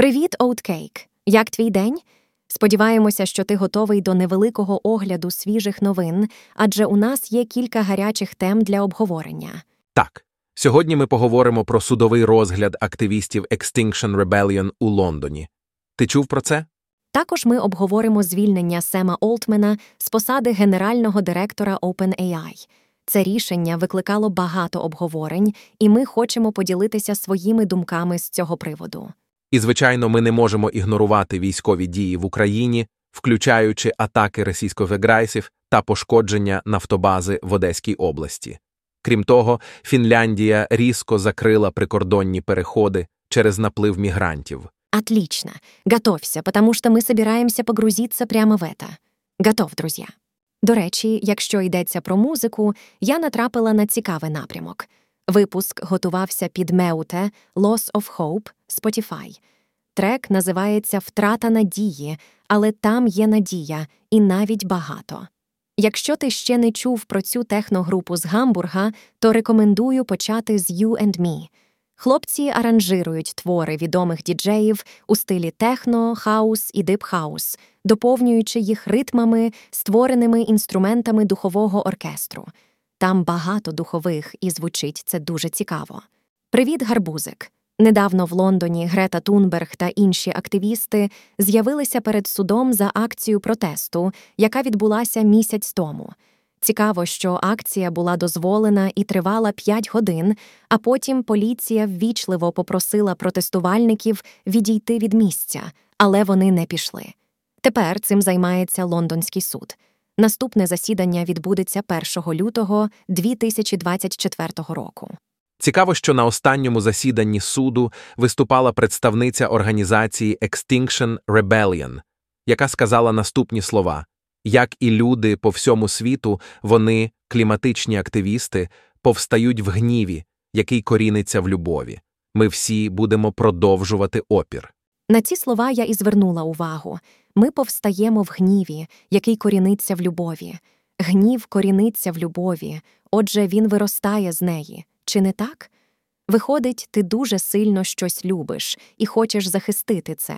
Привіт, Оуткейк! Як твій день? Сподіваємося, що ти готовий до невеликого огляду свіжих новин, адже у нас є кілька гарячих тем для обговорення. Так, сьогодні ми поговоримо про судовий розгляд активістів Extinction Rebellion у Лондоні. Ти чув про це? Також ми обговоримо звільнення Сема Олтмена з посади генерального директора OpenAI. Це рішення викликало багато обговорень, і ми хочемо поділитися своїми думками з цього приводу. І, звичайно, ми не можемо ігнорувати військові дії в Україні, включаючи атаки російсько-веграйсів та пошкодження нафтобази в Одеській області. Крім того, Фінляндія різко закрила прикордонні переходи через наплив мігрантів. Отлично. Готовься, потому что ми собираємося погрузитися прямо в это. Готов, друзі. До речі, якщо йдеться про музику, я натрапила на цікавий напрямок. Випуск готувався під Meute Loss of Hope Spotify. Трек називається Втрата надії, але там є надія, і навіть багато. Якщо ти ще не чув про цю техногрупу з Гамбурга, то рекомендую почати з You and Me. Хлопці аранжирують твори відомих діджеїв у стилі техно, хаус і дипхаус, доповнюючи їх ритмами, створеними інструментами духового оркестру. Там багато духових і звучить це дуже цікаво. Привіт, гарбузик! Недавно в Лондоні Грета Тунберг та інші активісти з'явилися перед судом за акцію протесту, яка відбулася місяць тому. Цікаво, що акція була дозволена і тривала 5 годин, а потім поліція ввічливо попросила протестувальників відійти від місця, але вони не пішли. Тепер цим займається лондонський суд. Наступне засідання відбудеться 1 лютого 2024 року. Цікаво, що на останньому засіданні суду виступала представниця організації Extinction Rebellion, яка сказала наступні слова: як і люди по всьому світу, вони, кліматичні активісти, повстають в гніві, який коріниться в любові. Ми всі будемо продовжувати опір. На ці слова я і звернула увагу. Ми повстаємо в гніві, який коріниться в любові. Гнів коріниться в любові, отже, він виростає з неї. Чи не так? Виходить, ти дуже сильно щось любиш і хочеш захистити це,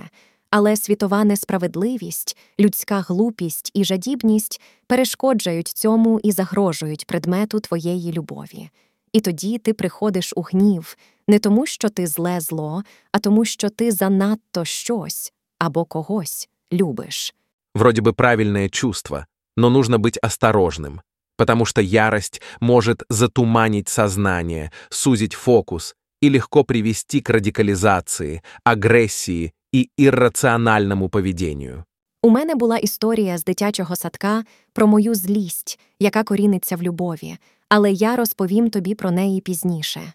але світова несправедливість, людська глупість і жадібність перешкоджають цьому і загрожують предмету твоєї любові. І тоді ти приходиш у гнів не тому, що ти зле зло, а тому, що ти занадто щось або когось любиш. Вроде бы правильное чувство, но нужно быть осторожным, потому что ярость может затуманить сознание, сузить фокус и легко привести к радикализации, агрессии и иррациональному поведению. У мене була історія з дитячого садка про мою злість, яка коріниться в любові, але я розповім тобі про неї пізніше.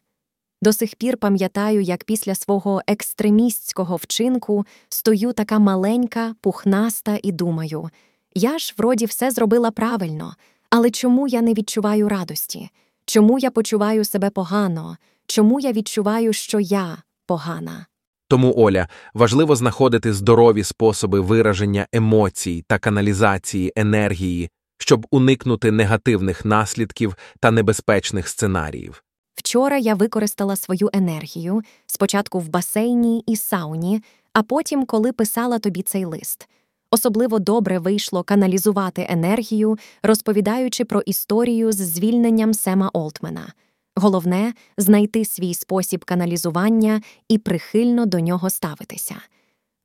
До сих пір пам'ятаю, як після свого екстремістського вчинку стою така маленька, пухнаста і думаю я ж вроді все зробила правильно, але чому я не відчуваю радості? Чому я почуваю себе погано? Чому я відчуваю, що я погана? Тому, Оля, важливо знаходити здорові способи вираження емоцій та каналізації енергії, щоб уникнути негативних наслідків та небезпечних сценаріїв. Вчора я використала свою енергію спочатку в басейні і сауні, а потім, коли писала тобі цей лист. Особливо добре вийшло каналізувати енергію, розповідаючи про історію з звільненням Сема Олтмена. Головне знайти свій спосіб каналізування і прихильно до нього ставитися.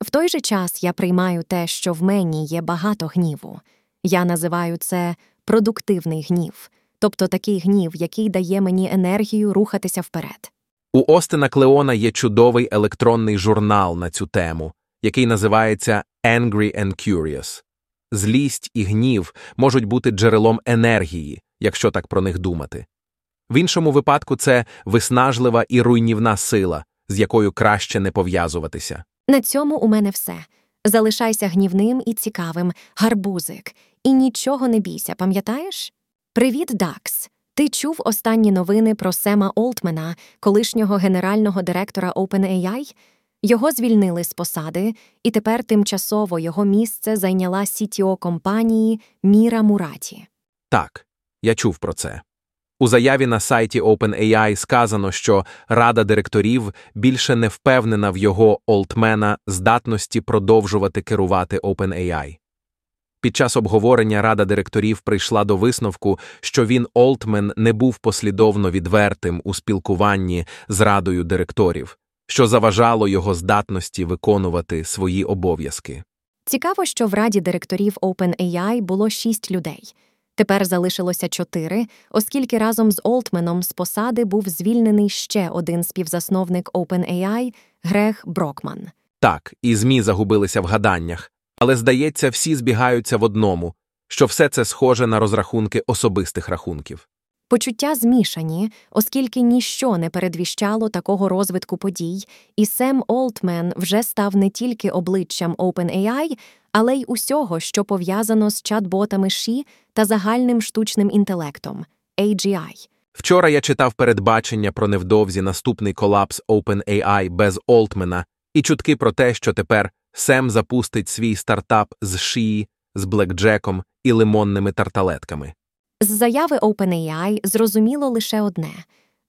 В той же час я приймаю те, що в мені є багато гніву. Я називаю це продуктивний гнів, тобто такий гнів, який дає мені енергію рухатися вперед. У Остина Клеона є чудовий електронний журнал на цю тему, який називається Angry and Curious. Злість і гнів можуть бути джерелом енергії, якщо так про них думати. В іншому випадку це виснажлива і руйнівна сила, з якою краще не пов'язуватися. На цьому у мене все. Залишайся гнівним і цікавим, гарбузик, і нічого не бійся, пам'ятаєш? Привіт, Дакс. Ти чув останні новини про Сема Олтмена, колишнього генерального директора OpenAI? Його звільнили з посади, і тепер тимчасово його місце зайняла CTO компанії Міра Мураті. Так, я чув про це. У заяві на сайті OpenAI сказано, що рада директорів більше не впевнена в його Олтмена здатності продовжувати керувати OpenAI. Під час обговорення рада директорів прийшла до висновку, що він Олтмен не був послідовно відвертим у спілкуванні з радою директорів, що заважало його здатності виконувати свої обов'язки. Цікаво, що в раді директорів OpenAI було шість людей. Тепер залишилося чотири, оскільки разом з Олтменом з посади був звільнений ще один співзасновник OpenAI Грег Брокман. Так, і ЗМІ загубилися в гаданнях, але, здається, всі збігаються в одному, що все це схоже на розрахунки особистих рахунків. Почуття змішані, оскільки ніщо не передвіщало такого розвитку подій, і Сем Олтмен вже став не тільки обличчям OpenAI, але й усього, що пов'язано з чат-ботами Ші та загальним штучним інтелектом AGI. Вчора я читав передбачення про невдовзі наступний колапс OpenAI без Олтмена і чутки про те, що тепер Сем запустить свій стартап з Шії, з блекджеком і лимонними тарталетками. З заяви OpenAI зрозуміло лише одне.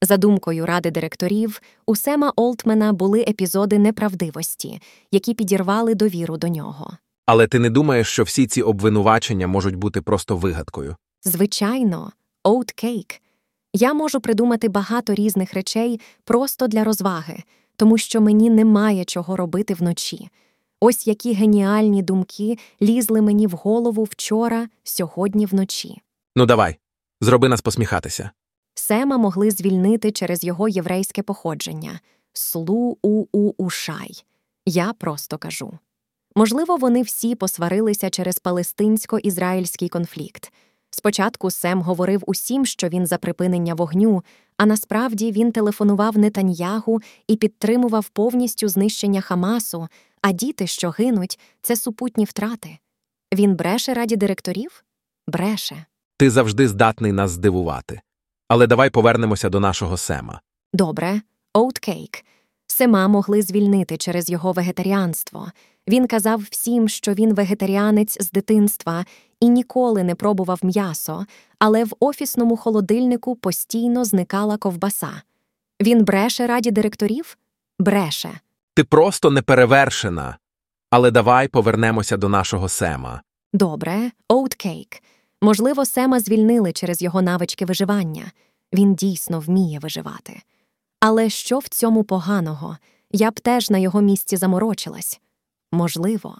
За думкою ради директорів, у Сема Олтмена були епізоди неправдивості, які підірвали довіру до нього. Але ти не думаєш, що всі ці обвинувачення можуть бути просто вигадкою? Звичайно, оуткейк. Я можу придумати багато різних речей просто для розваги, тому що мені немає чого робити вночі. Ось які геніальні думки лізли мені в голову вчора, сьогодні вночі. Ну давай, зроби нас посміхатися. Сема могли звільнити через його єврейське походження слу у у ушай. Я просто кажу. Можливо, вони всі посварилися через палестинсько-ізраїльський конфлікт. Спочатку Сем говорив усім, що він за припинення вогню, а насправді він телефонував Нетаньягу і підтримував повністю знищення Хамасу, а діти, що гинуть, це супутні втрати. Він бреше раді директорів? Бреше. Ти завжди здатний нас здивувати. Але давай повернемося до нашого Сема. Добре, оуткейк. Сема могли звільнити через його вегетаріанство. Він казав всім, що він вегетаріанець з дитинства і ніколи не пробував м'ясо, але в офісному холодильнику постійно зникала ковбаса. Він бреше раді директорів? Бреше. Ти просто неперевершена. Але давай повернемося до нашого Сема. Добре, оуткейк. Можливо, Сема звільнили через його навички виживання. Він дійсно вміє виживати. Але що в цьому поганого? Я б теж на його місці заморочилась. Можливо.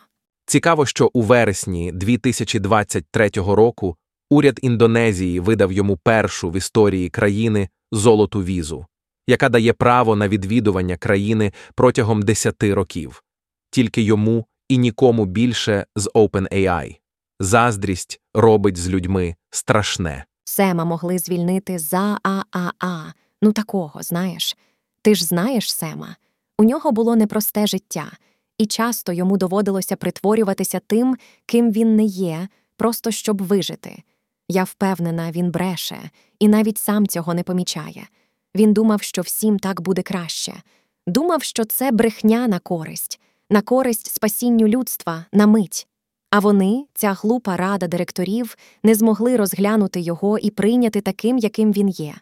Цікаво, що у вересні 2023 року уряд Індонезії видав йому першу в історії країни золоту візу, яка дає право на відвідування країни протягом 10 років, тільки йому і нікому більше з OpenAI. Заздрість робить з людьми страшне. Сема могли звільнити за ААА. Ну такого, знаєш. Ти ж знаєш Сема. У нього було непросте життя, і часто йому доводилося притворюватися тим, ким він не є, просто щоб вижити. Я впевнена, він бреше, і навіть сам цього не помічає. Він думав, що всім так буде краще. Думав, що це брехня на користь, на користь спасінню людства на мить. А вони, ця глупа рада директорів, не змогли розглянути його і прийняти таким, яким він є.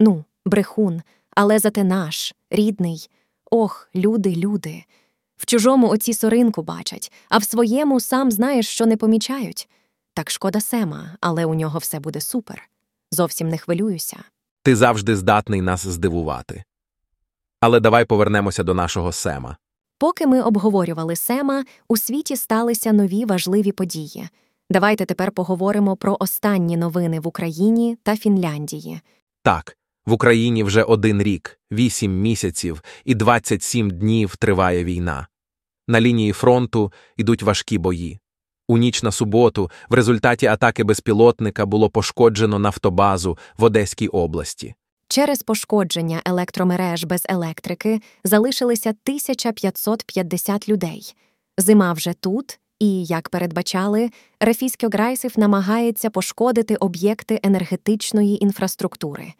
Ну, брехун, але зате наш, рідний. Ох, люди, люди. В чужому оці соринку бачать, а в своєму сам знаєш, що не помічають. Так шкода Сема, але у нього все буде супер. Зовсім не хвилююся. Ти завжди здатний нас здивувати. Але давай повернемося до нашого Сема. Поки ми обговорювали Сема, у світі сталися нові важливі події. Давайте тепер поговоримо про останні новини в Україні та Фінляндії. Так, в Україні вже один рік, вісім місяців і 27 днів триває війна. На лінії фронту йдуть важкі бої. У ніч на суботу в результаті атаки безпілотника було пошкоджено нафтобазу в Одеській області. Через пошкодження електромереж без електрики залишилися 1550 людей. Зима вже тут, і, як передбачали, Рефісько Грайсів намагається пошкодити об'єкти енергетичної інфраструктури.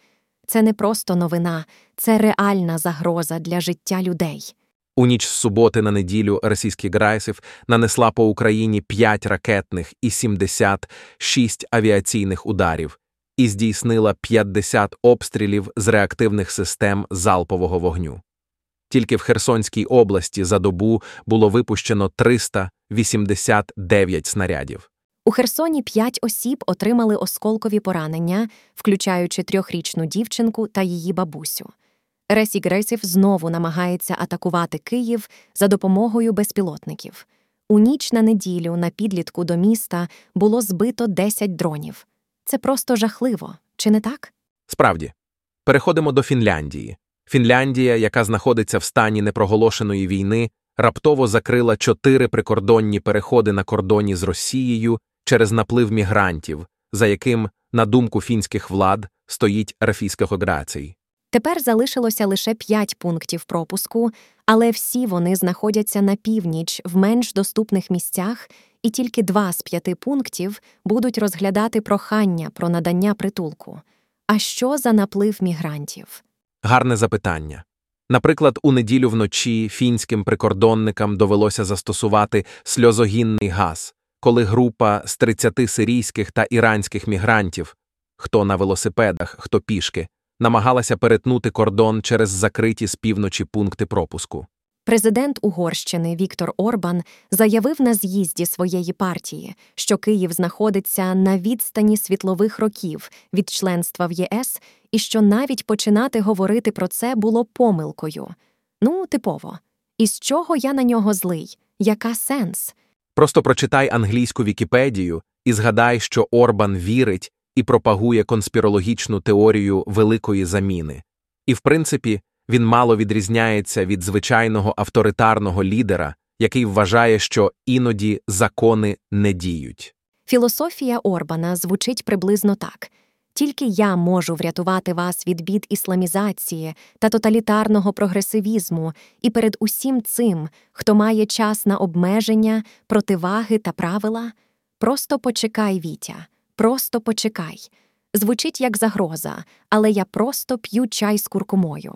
Це не просто новина, це реальна загроза для життя людей. У ніч з суботи на неділю російський Грайсів нанесла по Україні 5 ракетних і 76 авіаційних ударів, і здійснила 50 обстрілів з реактивних систем залпового вогню. Тільки в Херсонській області за добу було випущено 389 снарядів. У Херсоні п'ять осіб отримали осколкові поранення, включаючи трьохрічну дівчинку та її бабусю. Ресі Грейсів знову намагається атакувати Київ за допомогою безпілотників. У ніч на неділю на підлітку до міста було збито 10 дронів. Це просто жахливо, чи не так? Справді, переходимо до Фінляндії. Фінляндія, яка знаходиться в стані непроголошеної війни, раптово закрила чотири прикордонні переходи на кордоні з Росією через наплив мігрантів, за яким, на думку фінських влад, стоїть Рафійська Федерація. Тепер залишилося лише п'ять пунктів пропуску, але всі вони знаходяться на північ в менш доступних місцях, і тільки два з п'яти пунктів будуть розглядати прохання про надання притулку. А що за наплив мігрантів? Гарне запитання. Наприклад, у неділю вночі фінським прикордонникам довелося застосувати сльозогінний газ, коли група з 30 сирійських та іранських мігрантів, хто на велосипедах, хто пішки, намагалася перетнути кордон через закриті з півночі пункти пропуску. Президент Угорщини Віктор Орбан заявив на з'їзді своєї партії, що Київ знаходиться на відстані світлових років від членства в ЄС і що навіть починати говорити про це було помилкою. Ну, типово. І з чого я на нього злий? Яка сенс? Просто прочитай англійську Вікіпедію і згадай, що Орбан вірить і пропагує конспірологічну теорію великої заміни. І, в принципі, він мало відрізняється від звичайного авторитарного лідера, який вважає, що іноді закони не діють. Філософія Орбана звучить приблизно так. Тільки я можу врятувати вас від бід ісламізації та тоталітарного прогресивізму, і перед усім цим, хто має час на обмеження, противаги та правила, просто почекай, Вітя, просто почекай. Звучить як загроза, але я просто п'ю чай з куркумою.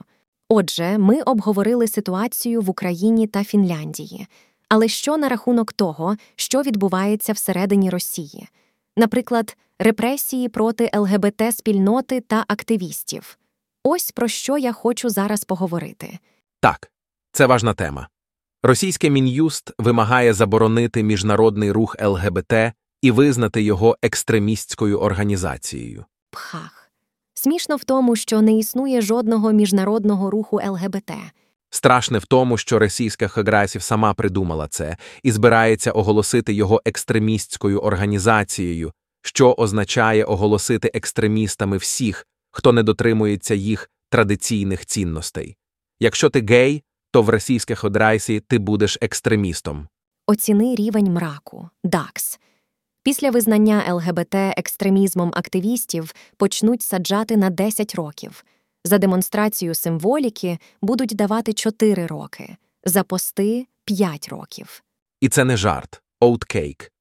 Отже, ми обговорили ситуацію в Україні та Фінляндії. Але що на рахунок того, що відбувається всередині Росії? Наприклад, репресії проти ЛГБТ спільноти та активістів. Ось про що я хочу зараз поговорити. Так, це важна тема. Російське мін'юст вимагає заборонити міжнародний рух ЛГБТ і визнати його екстремістською організацією. Пхах. Смішно в тому, що не існує жодного міжнародного руху ЛГБТ. Страшне в тому, що російська Хаграсів сама придумала це і збирається оголосити його екстремістською організацією, що означає оголосити екстремістами всіх, хто не дотримується їх традиційних цінностей. Якщо ти гей, то в російській Ходрайсі ти будеш екстремістом. Оціни рівень мраку ДАКС. Після визнання ЛГБТ екстремізмом активістів почнуть саджати на 10 років. За демонстрацію символіки будуть давати 4 роки, за пости 5 років. І це не жарт, оуткейк.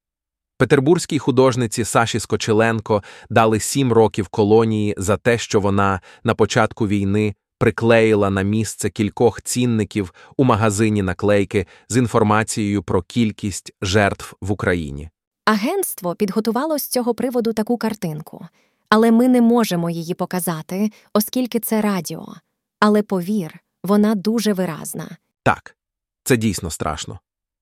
Петербурзькій художниці Саші Скочеленко дали сім років колонії за те, що вона на початку війни приклеїла на місце кількох цінників у магазині наклейки з інформацією про кількість жертв в Україні. Агентство підготувало з цього приводу таку картинку, але ми не можемо її показати, оскільки це радіо. Але повір, вона дуже виразна. Так, це дійсно страшно.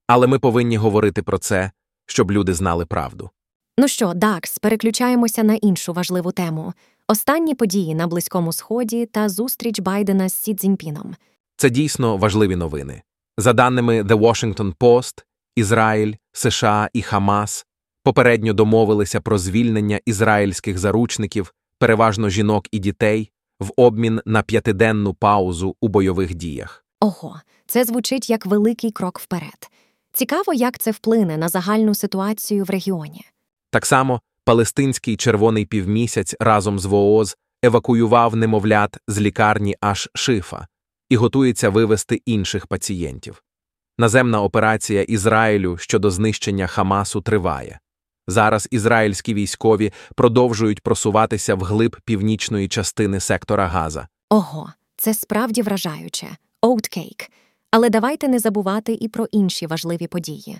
Але ми повинні говорити про це, щоб люди знали правду. Ну що, Дакс, переключаємося на іншу важливу тему. Останні події на Близькому Сході та зустріч Байдена з Сі Цзіньпіном. Це дійсно важливі новини. За даними The Washington Post, Ізраїль, США і Хамас попередньо домовилися про звільнення ізраїльських заручників, переважно жінок і дітей, в обмін на п'ятиденну паузу у бойових діях. Ого, це звучить як великий крок вперед. Цікаво, як це вплине на загальну ситуацію в регіоні. Так само палестинський червоний півмісяць разом з ВООЗ евакуював немовлят з лікарні аж шифа і готується вивести інших пацієнтів. Наземна операція Ізраїлю щодо знищення Хамасу триває. Зараз ізраїльські військові продовжують просуватися вглиб північної частини сектора Газа. Ого, це справді вражаюче. Оуткейк. Але давайте не забувати і про інші важливі події.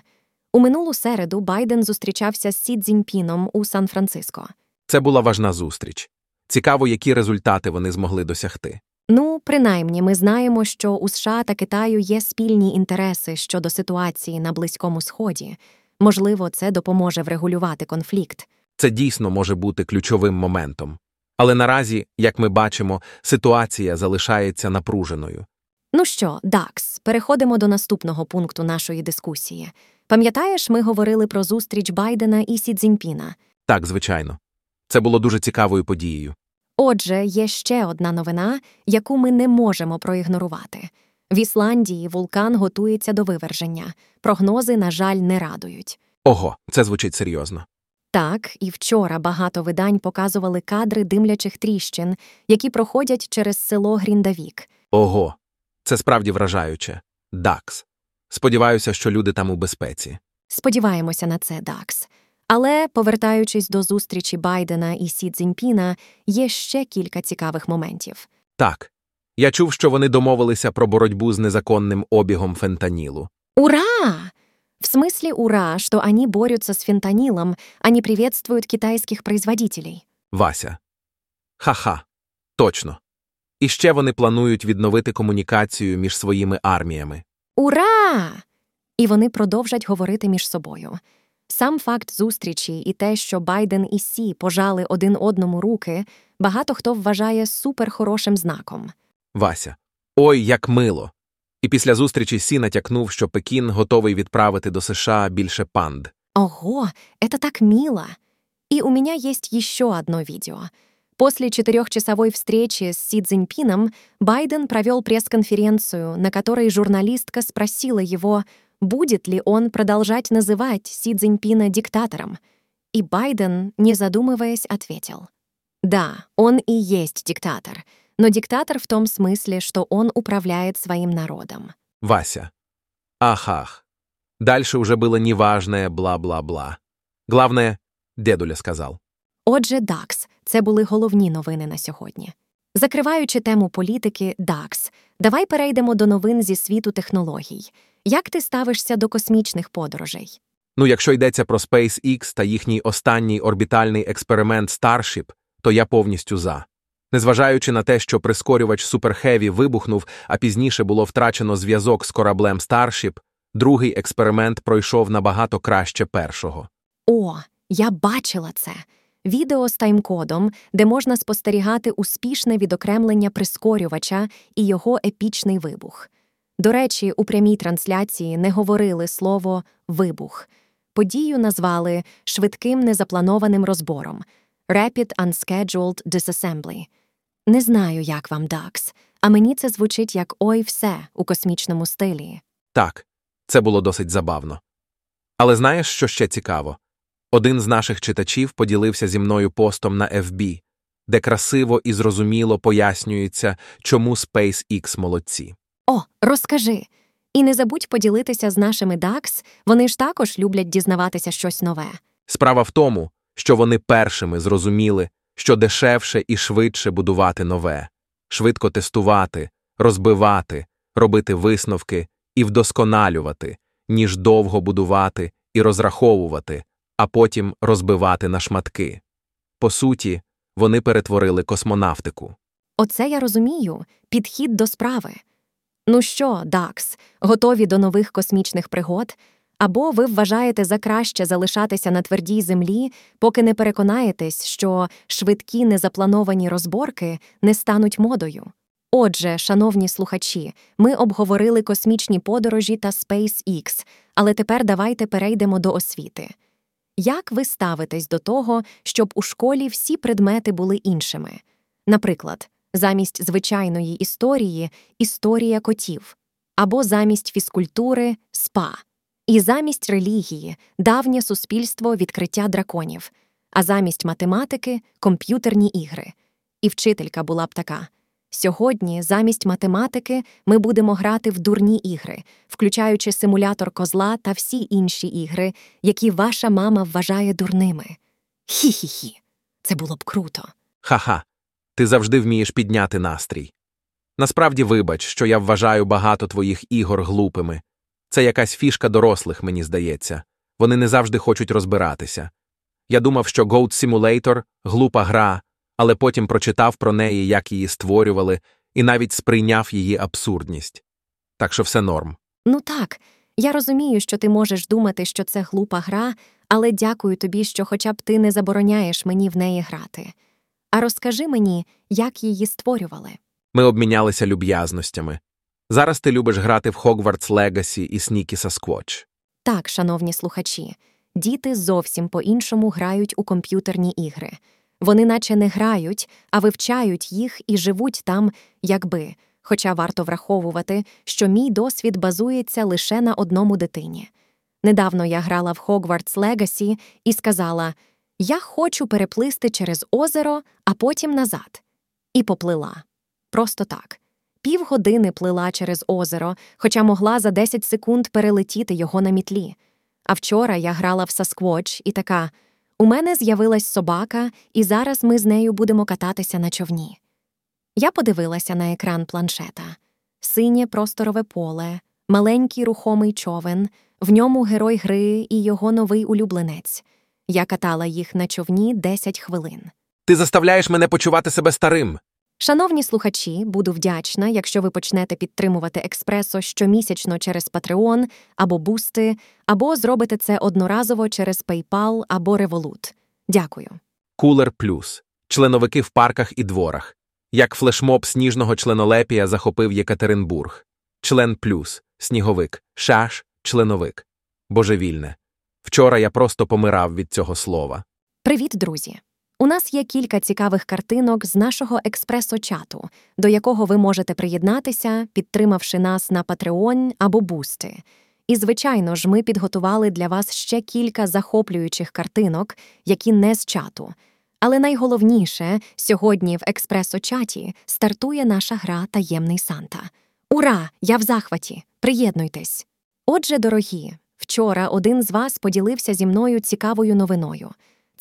У минулу середу Байден зустрічався з Сі Цзіньпіном у Сан-Франциско. Це була важна зустріч. Цікаво, які результати вони змогли досягти. Ну, принаймні, ми знаємо, що у США та Китаю є спільні інтереси щодо ситуації на Близькому Сході. Можливо, це допоможе врегулювати конфлікт. Це дійсно може бути ключовим моментом. Але наразі, як ми бачимо, ситуація залишається напруженою. Ну що, Дакс, переходимо до наступного пункту нашої дискусії. Пам'ятаєш, ми говорили про зустріч Байдена і Сі Цзіньпіна? Так, звичайно. Це було дуже цікавою подією. Отже, є ще одна новина, яку ми не можемо проігнорувати. В Ісландії вулкан готується до виверження. Прогнози, на жаль, не радують. Ого, це звучить серйозно. Так, і вчора багато видань показували кадри димлячих тріщин, які проходять через село Гріндавік. Ого, це справді вражаюче. Дакс. Сподіваюся, що люди там у безпеці. Сподіваємося на це, Дакс. Але, повертаючись до зустрічі Байдена і Сі Цзіньпіна, є ще кілька цікавих моментів. Так. Я чув, що вони домовилися про боротьбу з незаконним обігом фентанілу. Ура! В смысле ура, что они борются с фентанилом, не приветствуют китайских производителей. Вася. Ха-ха. Точно. І ще вони планують відновити комунікацію між своїми арміями. Ура! І вони продовжать говорити між собою. Сам факт зустрічі і те, що Байден і Сі пожали один одному руки, багато хто вважає суперхорошим знаком. Вася. Ой, як мило. І після зустрічі Сі натякнув, що Пекін готовий відправити до США більше панд. Ого, это так мило! И у меня есть еще одно видео. После четырехчасовой встречи с Си Цзиньпином Байден провел пресс-конференцию, на которой журналистка спросила его, будет ли он продолжать называть Си Цзиньпина диктатором. И Байден, не задумываясь, ответил. Да, он и есть диктатор, Но диктатор в том смысле, что он управляет своим народом. Вася. Ах-ах. Дальше уже было неважное бла-бла-бла. Главное, дедуля сказал. Отже, Дакс це були головні новини на сьогодні. Закриваючи тему політики, Дакс, давай перейдемо до новин зі світу технологій. Як ти ставишся до космічних подорожей? Ну, якщо йдеться про SpaceX та їхній останній орбітальний експеримент Starship, то я повністю за. Незважаючи на те, що прискорювач Superheavy вибухнув, а пізніше було втрачено зв'язок з кораблем Starship, другий експеримент пройшов набагато краще першого. О, я бачила це. Відео з таймкодом, де можна спостерігати успішне відокремлення прискорювача і його епічний вибух. До речі, у прямій трансляції не говорили слово вибух. Подію назвали швидким незапланованим розбором Rapid Unscheduled Disassembly. Не знаю, як вам, Дакс, а мені це звучить як ой все у космічному стилі. Так, це було досить забавно. Але знаєш, що ще цікаво? Один з наших читачів поділився зі мною постом на FB, де красиво і зрозуміло пояснюється, чому SpaceX молодці. О, розкажи. І не забудь поділитися з нашими Дакс, вони ж також люблять дізнаватися щось нове. Справа в тому, що вони першими зрозуміли, що дешевше і швидше будувати нове, швидко тестувати, розбивати, робити висновки і вдосконалювати, ніж довго будувати і розраховувати, а потім розбивати на шматки. По суті, вони перетворили космонавтику. Оце я розумію підхід до справи. Ну що, Дакс, готові до нових космічних пригод? Або ви вважаєте за краще залишатися на твердій землі, поки не переконаєтесь, що швидкі незаплановані розборки не стануть модою. Отже, шановні слухачі, ми обговорили космічні подорожі та SpaceX, але тепер давайте перейдемо до освіти. Як ви ставитесь до того, щоб у школі всі предмети були іншими? Наприклад, замість звичайної історії історія котів, або замість фізкультури спа, і замість релігії давнє суспільство відкриття драконів, а замість математики комп'ютерні ігри. І вчителька була б така. Сьогодні, замість математики, ми будемо грати в дурні ігри, включаючи симулятор козла та всі інші ігри, які ваша мама вважає дурними. Хі-хі-хі. Це було б круто. Ха-ха, ти завжди вмієш підняти настрій. Насправді, вибач, що я вважаю багато твоїх ігор глупими. Це якась фішка дорослих, мені здається. Вони не завжди хочуть розбиратися. Я думав, що Goat Simulator – глупа гра, але потім прочитав про неї, як її створювали, і навіть сприйняв її абсурдність. Так що все норм. Ну так, я розумію, що ти можеш думати, що це глупа гра, але дякую тобі, що хоча б ти не забороняєш мені в неї грати. А розкажи мені, як її створювали. Ми обмінялися люб'язностями. Зараз ти любиш грати в Hogwarts Legacy і Sneaky Sasquatch. Так, шановні слухачі, діти зовсім по-іншому грають у комп'ютерні ігри. Вони наче не грають, а вивчають їх і живуть там, якби. Хоча варто враховувати, що мій досвід базується лише на одному дитині. Недавно я грала в Hogwarts Legacy і сказала: Я хочу переплисти через озеро, а потім назад. І поплила. Просто так. Півгодини плила через озеро, хоча могла за 10 секунд перелетіти його на мітлі. А вчора я грала в Сасквоч і така: у мене з'явилась собака, і зараз ми з нею будемо кататися на човні. Я подивилася на екран планшета синє просторове поле, маленький рухомий човен, в ньому герой гри і його новий улюбленець. Я катала їх на човні 10 хвилин. Ти заставляєш мене почувати себе старим. Шановні слухачі, буду вдячна, якщо ви почнете підтримувати експресо щомісячно через Patreon або Бусти, або зробите це одноразово через PayPal або Revolut. Дякую. Кулер Плюс. Членовики в парках і дворах. Як флешмоб сніжного членолепія захопив Єкатеринбург. Член Плюс. Сніговик. Шаш. Членовик. Божевільне. Вчора я просто помирав від цього слова. Привіт, друзі! У нас є кілька цікавих картинок з нашого експресо-чату, до якого ви можете приєднатися, підтримавши нас на Patreon або Бусти. І, звичайно ж, ми підготували для вас ще кілька захоплюючих картинок, які не з чату. Але найголовніше сьогодні в експресо-чаті стартує наша гра Таємний Санта. Ура! Я в захваті! Приєднуйтесь! Отже, дорогі, вчора один з вас поділився зі мною цікавою новиною.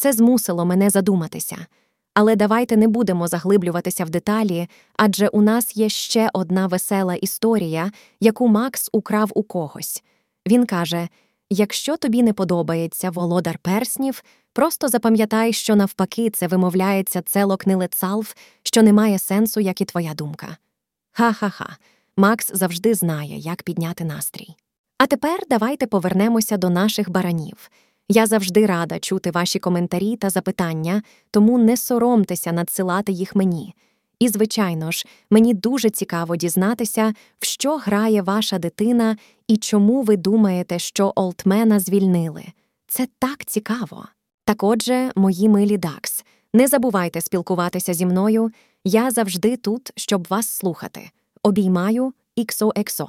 Це змусило мене задуматися. Але давайте не будемо заглиблюватися в деталі, адже у нас є ще одна весела історія, яку Макс украв у когось. Він каже: якщо тобі не подобається володар перснів, просто запам'ятай, що навпаки це вимовляється целокнилецалф, що не має сенсу, як і твоя думка. Ха-ха-ха, Макс завжди знає, як підняти настрій. А тепер давайте повернемося до наших баранів. Я завжди рада чути ваші коментарі та запитання, тому не соромтеся надсилати їх мені. І, звичайно ж, мені дуже цікаво дізнатися, в що грає ваша дитина і чому ви думаєте, що Олтмена звільнили. Це так цікаво. Так отже, мої милі Дакс, не забувайте спілкуватися зі мною. Я завжди тут, щоб вас слухати. Обіймаю XOXO.